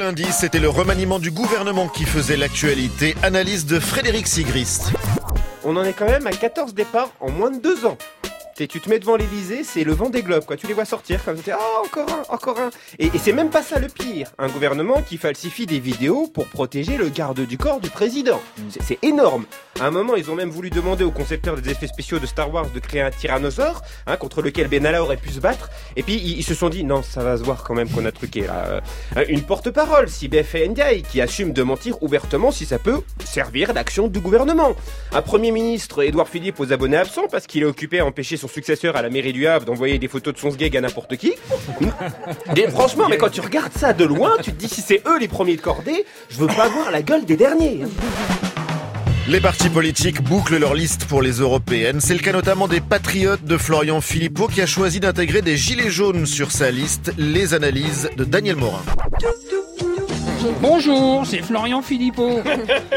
lundi, c'était le remaniement du gouvernement qui faisait l'actualité. Analyse de Frédéric Sigrist. On en est quand même à 14 départs en moins de deux ans. Tu te mets devant l'Elysée, c'est le vent des globes, quoi. Tu les vois sortir comme ça, ah, encore un, encore un. Et, c'est même pas ça le pire. Un gouvernement qui falsifie des vidéos pour protéger le garde du corps du président. C'est- énorme. À un moment, ils ont même voulu demander aux concepteurs des effets spéciaux de Star Wars de créer un tyrannosaure, hein, contre lequel Benalla aurait pu se battre. Et puis, ils, se sont dit, non, ça va se voir quand même qu'on a truqué, là. Euh, Une porte-parole, Sibeth Ndiaye, qui assume de mentir ouvertement si ça peut servir l'action du gouvernement. Un premier ministre, Édouard Philippe, aux abonnés absents, parce qu'il est occupé à empêcher son successeur à la mairie du Havre d'envoyer des photos de son sgeg à n'importe qui. Et franchement, mais quand tu regardes ça de loin, tu te dis si c'est eux les premiers de cordée, je veux pas voir la gueule des derniers. Les partis politiques bouclent leur liste pour les européennes. C'est le cas notamment des Patriotes de Florian Philippot qui a choisi d'intégrer des gilets jaunes sur sa liste. Les analyses de Daniel Morin. Bonjour, c'est Florian Philippot.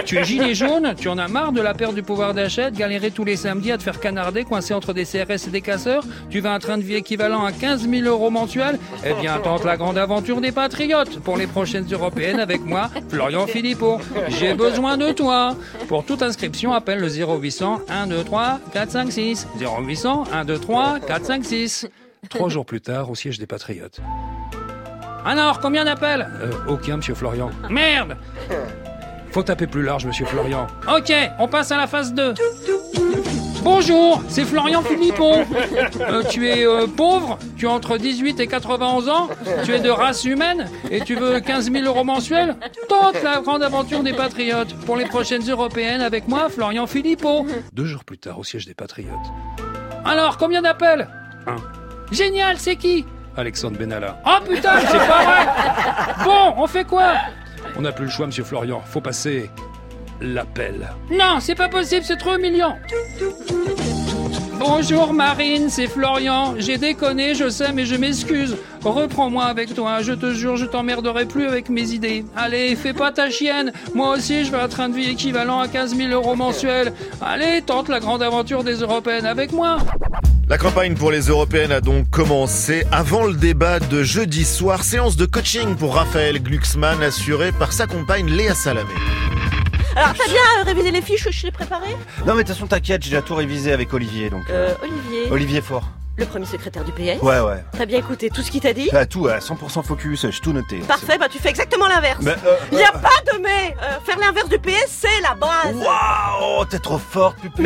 tu es gilet jaune, tu en as marre de la perte du pouvoir d'achat, de galérer tous les samedis à te faire canarder, coincé entre des CRS et des casseurs Tu veux un train de vie équivalent à 15 000 euros mensuels Eh bien, tente la grande aventure des patriotes pour les prochaines européennes avec moi, Florian Philippot. J'ai besoin de toi. Pour toute inscription, appelle le 0800 1, 2, 3, 4, 5, 6. 0800 1, 2, 3, 4, 5, 6. Trois jours plus tard, au siège des patriotes. Alors, combien d'appels euh, Aucun, monsieur Florian. Merde Faut taper plus large, monsieur Florian. Ok, on passe à la phase 2. Bonjour, c'est Florian Philippon. Euh, tu es euh, pauvre, tu as entre 18 et 91 ans, tu es de race humaine et tu veux 15 000 euros mensuels Tente la grande aventure des patriotes pour les prochaines européennes avec moi, Florian Philippot. Deux jours plus tard, au siège des patriotes. Alors, combien d'appels Un. Génial, c'est qui Alexandre Benalla. Oh putain, c'est pas vrai Bon, on fait quoi? On n'a plus le choix, monsieur Florian. Faut passer l'appel. Non, c'est pas possible, c'est trop humiliant. Bonjour Marine, c'est Florian. J'ai déconné, je sais, mais je m'excuse. Reprends-moi avec toi, je te jure, je t'emmerderai plus avec mes idées. Allez, fais pas ta chienne. Moi aussi, je veux un train de vie équivalent à 15 000 euros mensuels. Allez, tente la grande aventure des Européennes avec moi. La campagne pour les européennes a donc commencé avant le débat de jeudi soir. Séance de coaching pour Raphaël Glucksmann assurée par sa compagne Léa Salamé. Alors, t'as bien euh, révisé les fiches que je t'ai préparées Non mais de toute façon t'inquiète, j'ai déjà tout révisé avec Olivier donc. euh, Olivier, Olivier Fort. le premier secrétaire du PS. Ouais ouais. T'as bien écouté tout ce qu'il t'a dit Bah, tout à 100% focus, j'ai tout noté. Parfait, bah tu fais exactement l'inverse. Mais, euh, Il y a pas de mais euh, Faire l'inverse du PS, c'est la base Waouh, t'es trop forte, Pupus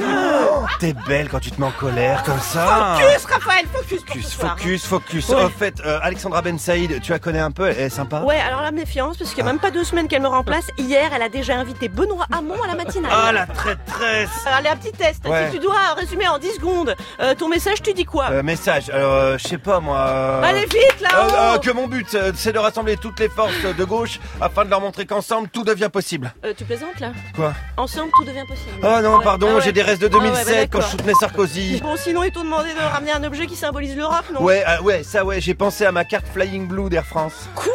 Oh, T'es belle quand tu te mets en colère comme ça Focus, Raphaël, focus pour Focus, ce soir. focus, focus. Ouais. Fait, euh, Alexandra Ben Saïd, tu la connais un peu, elle est sympa Ouais, alors la méfiance, parce qu'il y a même pas deux semaines qu'elle me remplace. Hier, elle a déjà invité Benoît Hamon à la matinale. Ah, la traîtresse Alors, allez, un petit test. Ouais. Si tu dois résumer en 10 secondes euh, ton message, tu dis quoi euh, Message, alors, euh, je sais pas moi... euh, Allez vite, là-haut euh, euh, que mon but, euh, c'est de rassembler toutes les forces de gauche afin de leur montrer qu'ensemble, tout devient possible. Euh, Tu plaisantes, là Quoi? Ensemble, tout devient possible. Oh non, Ouais. pardon, Ah ouais. j'ai des restes de Ah ouais, 2007 bah, quand je soutenais Sarkozy. Bon, sinon, ils t'ont demandé de ramener un objet qui symbolise l'Europe, non? Ouais, euh, ouais, ça ouais, j'ai pensé à ma carte Flying Blue d'Air France. Quoi?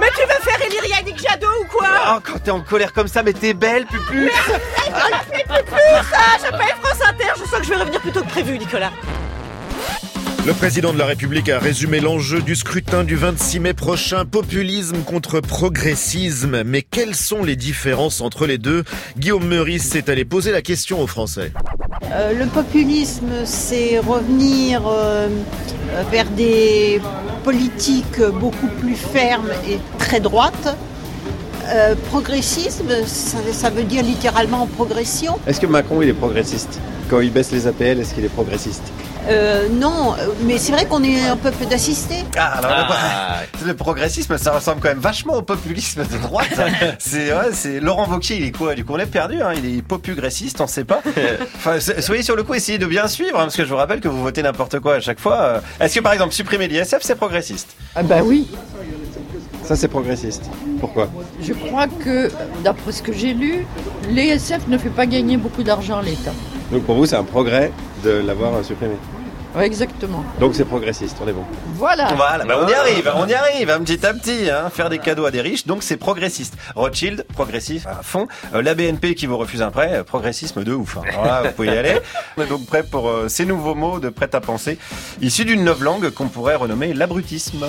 Mais tu veux faire élire Yannick Jadot ou quoi? Oh, quand t'es en colère comme ça, mais t'es belle, Pupu Plus ça J'appelle France Inter, je sens que je vais revenir plus tôt que prévu, Nicolas. Le président de la République a résumé l'enjeu du scrutin du 26 mai prochain, populisme contre progressisme. Mais quelles sont les différences entre les deux? Guillaume Meurice s'est allé poser la question aux Français. Euh, le populisme, c'est revenir euh, vers des politiques beaucoup plus fermes et très droites. Euh, progressisme, ça, ça veut dire littéralement progression. Est-ce que Macron il est progressiste? Quand il baisse les APL, est-ce qu'il est progressiste? Euh, non, mais c'est vrai qu'on est un peuple d'assistés. Ah, alors le- le, progressisme, ça ressemble quand même vachement au populisme de droite. c'est ouais, c'est Laurent Wauquiez, il est quoi Du coup, on l'a perdu, hein, il est popugressiste, on sait pas. Enfin, so- soyez sur le coup, essayez de bien suivre, hein, parce que je vous rappelle que vous votez n'importe quoi à chaque fois. Euh, Est-ce que par exemple, supprimer l'ISF, c'est progressiste? Ah bah oui, Ça c'est progressiste. Pourquoi? Je crois que, d'après ce que j'ai lu, l'ESF ne fait pas gagner beaucoup d'argent à l'État. Donc pour vous c'est un progrès de l'avoir supprimé. Exactement. Donc c'est progressiste, on est bon. Voilà. Voilà, bah on y arrive, on y arrive, hein, petit à petit, hein, faire des cadeaux à des riches, donc c'est progressiste. Rothschild, progressif à fond. Euh, la BNP qui vous refuse un prêt, euh, progressisme de ouf. hein. Voilà, vous pouvez y aller. On est donc prêt pour euh, ces nouveaux mots de prêt à penser, issus d'une nouvelle langue qu'on pourrait renommer l'abrutisme.